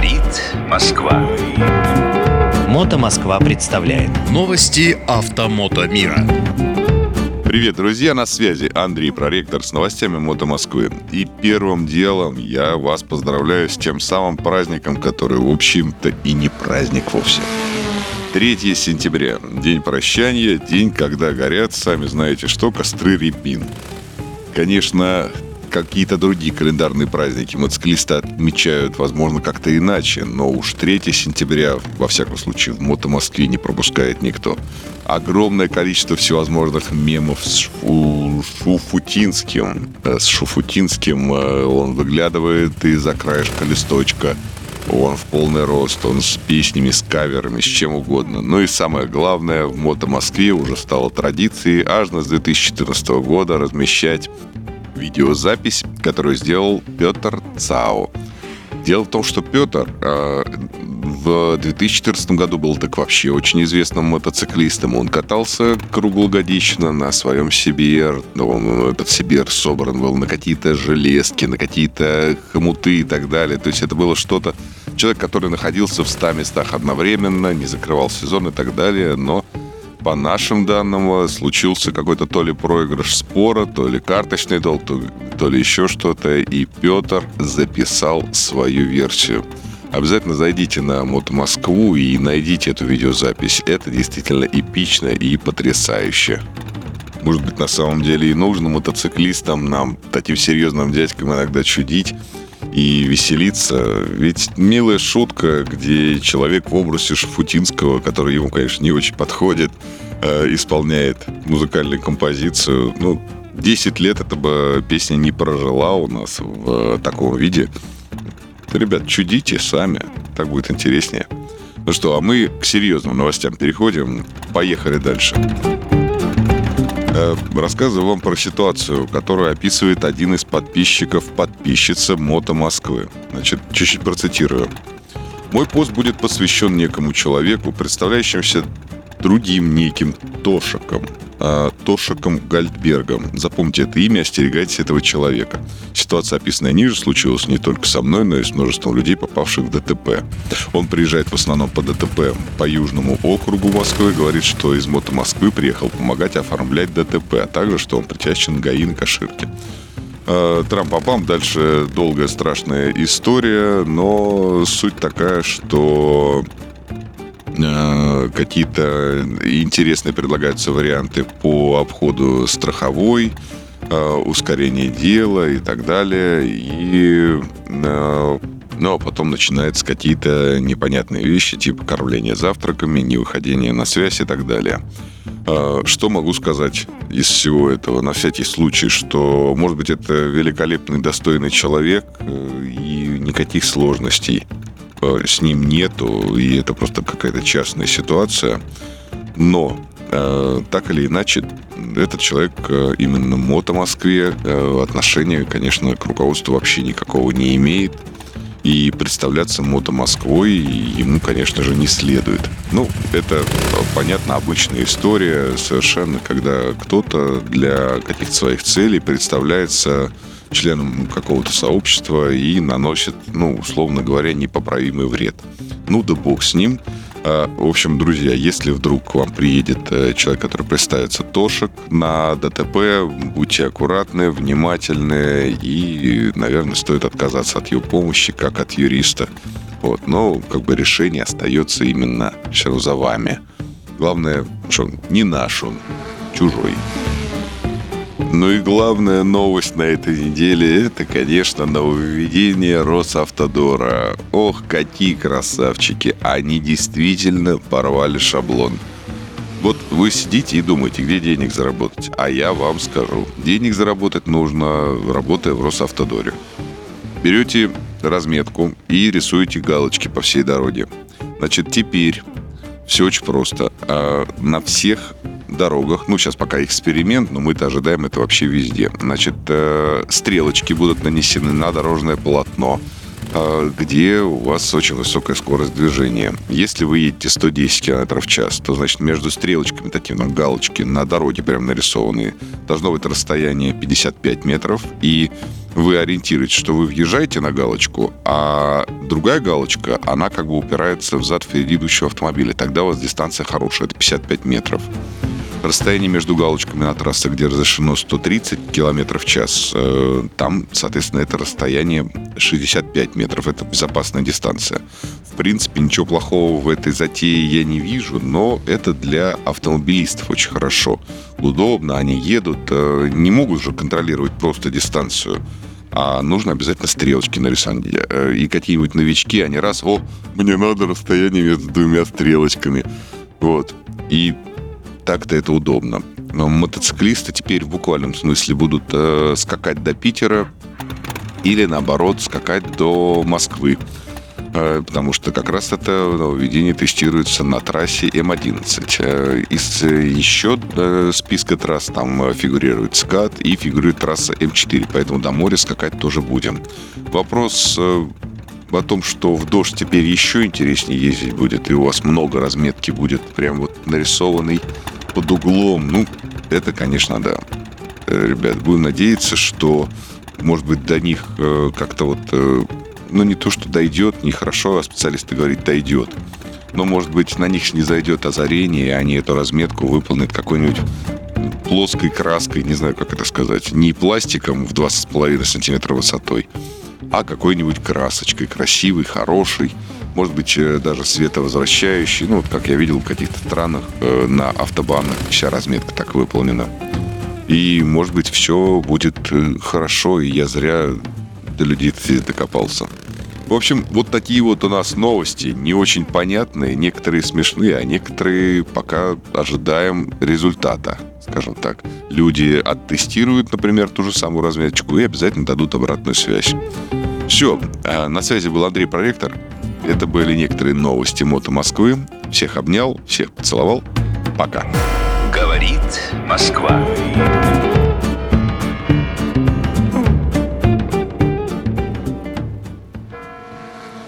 Говорит Москва. Мото Москва представляет Новости автомото мира. Привет, друзья, на связи Андрей Проректор с новостями Мото Москвы. И первым делом я вас поздравляю с тем самым праздником, который, в общем-то, и не праздник вовсе. 3 сентября. День прощания, день, когда горят, сами знаете что, костры репин. Конечно, какие-то другие календарные праздники мотоциклисты отмечают, возможно, как-то иначе, но уж 3 сентября, во всяком случае, в Мото Москве не пропускает никто. Огромное количество всевозможных мемов с Шу- Шуфутинским. Э, С Шуфутинским э, он выглядывает из-за краешка листочка. Он в полный рост, он с песнями, с каверами, с чем угодно. Ну и самое главное, в Мото Москве уже стало традицией аж с 2014 года размещать видеозапись, которую сделал Петр Цао. Дело в том, что Петр э, в 2014 году был так вообще очень известным мотоциклистом. Он катался круглогодично на своем CBR. Он, этот CBR собран был на какие-то железки, на какие-то хомуты и так далее. То есть это было что-то... Человек, который находился в 100 местах одновременно, не закрывал сезон и так далее, но по нашим данным, случился какой-то то ли проигрыш спора, то ли карточный долг, то, то ли еще что-то, и Петр записал свою версию. Обязательно зайдите на Мото Москву и найдите эту видеозапись. Это действительно эпично и потрясающе. Может быть, на самом деле и нужно мотоциклистам, нам, таким серьезным дядькам иногда чудить и веселиться. Ведь милая шутка, где человек в образе Шафутинского, который ему, конечно, не очень подходит, э, исполняет музыкальную композицию. Ну, 10 лет эта бы песня не прожила у нас в таком виде. Ребят, чудите сами, так будет интереснее. Ну что, а мы к серьезным новостям переходим. Поехали дальше. Э, Рассказываю вам про ситуацию, которую описывает один из подписчиков подписчица Мото Москвы. Значит, чуть-чуть процитирую. Мой пост будет посвящен некому человеку, представляющимся другим неким Тошиком. А, Тошиком Гальдбергом. Запомните это имя, остерегайтесь этого человека. Ситуация, описанная ниже, случилась не только со мной, но и с множеством людей, попавших в ДТП. Он приезжает в основном по ДТП по Южному округу Москвы, говорит, что из Мото Москвы приехал помогать оформлять ДТП, а также, что он причастен к ГАИ на Каширке. Э, Трам-папам, дальше долгая страшная история, но суть такая, что э, какие-то интересные предлагаются варианты по обходу страховой, э, ускорение дела и так далее. И э, ну, а потом начинаются какие-то непонятные вещи, типа кормления завтраками, невыходение на связь и так далее. Что могу сказать из всего этого на всякий случай, что, может быть, это великолепный, достойный человек, э, и никаких сложностей э, с ним нету, и это просто какая-то частная ситуация. Но э, так или иначе, этот человек э, именно Мото Москве э, отношения, конечно, к руководству вообще никакого не имеет. И представляться Мото Москвой ему, конечно же, не следует. Ну, это, понятно, обычная история совершенно, когда кто-то для каких-то своих целей представляется членом какого-то сообщества и наносит, ну, условно говоря, непоправимый вред. Ну да бог с ним. А, В общем, друзья, если вдруг к вам приедет э, человек, который представится Тошек на ДТП, будьте аккуратны, внимательны и, наверное, стоит отказаться от его помощи, как от юриста. Вот, но как бы решение остается именно все за вами. Главное, что не наш он, чужой. Ну и главная новость на этой неделе это, конечно, нововведение Росавтодора. Ох, какие красавчики! Они действительно порвали шаблон. Вот вы сидите и думаете, где денег заработать. А я вам скажу. Денег заработать нужно, работая в Росавтодоре. Берете разметку и рисуете галочки по всей дороге. Значит, теперь все очень просто. А, На всех дорогах, ну, сейчас пока эксперимент, но мы-то ожидаем это вообще везде. Значит, э, стрелочки будут нанесены на дорожное полотно. а, где у вас очень высокая скорость движения. Если вы едете 110 км в час, то, значит, между стрелочками, такие ну, галочки на дороге прям нарисованные, должно быть расстояние 55 метров, и вы ориентируете, что вы въезжаете на галочку, а другая галочка, она как бы упирается в зад впереди идущего автомобиля. Тогда у вас дистанция хорошая, это 55 метров расстояние между галочками на трассе, где разрешено 130 км в час, э, там, соответственно, это расстояние 65 метров. Это безопасная дистанция. В принципе, ничего плохого в этой затее я не вижу, но это для автомобилистов очень хорошо. Удобно, они едут, э, не могут же контролировать просто дистанцию а нужно обязательно стрелочки нарисовать. Э, и какие-нибудь новички, они раз, о, мне надо расстояние между двумя стрелочками. Вот. И так-то это удобно. Но мотоциклисты теперь в буквальном смысле будут э, скакать до Питера или, наоборот, скакать до Москвы. Э, потому что как раз это нововведение тестируется на трассе М11. Э, из э, еще списка трасс там фигурирует СКАТ и фигурирует трасса М4. Поэтому до моря скакать тоже будем. Вопрос о том, что в дождь теперь еще интереснее ездить будет, и у вас много разметки будет прям вот нарисованный под углом. Ну, это, конечно, да. Э, ребят, будем надеяться, что, может быть, до них э, как-то вот, э, ну, не то, что дойдет, нехорошо, а специалисты говорят, дойдет. Но, может быть, на них не зайдет озарение, и они эту разметку выполнят какой-нибудь плоской краской, не знаю, как это сказать, не пластиком в 2,5 сантиметра высотой, а какой-нибудь красочкой, красивой, хорошей, может быть, э, даже световозвращающий. Ну, вот как я видел в каких-то странах э, на автобанах вся разметка так выполнена. И, может быть, все будет э, хорошо, и я зря до людей докопался. В общем, вот такие вот у нас новости, не очень понятные, некоторые смешные, а некоторые пока ожидаем результата, скажем так. Люди оттестируют, например, ту же самую разметочку и обязательно дадут обратную связь. Все, на связи был Андрей Проректор. Это были некоторые новости Мото Москвы. Всех обнял, всех поцеловал. Пока. Говорит Москва.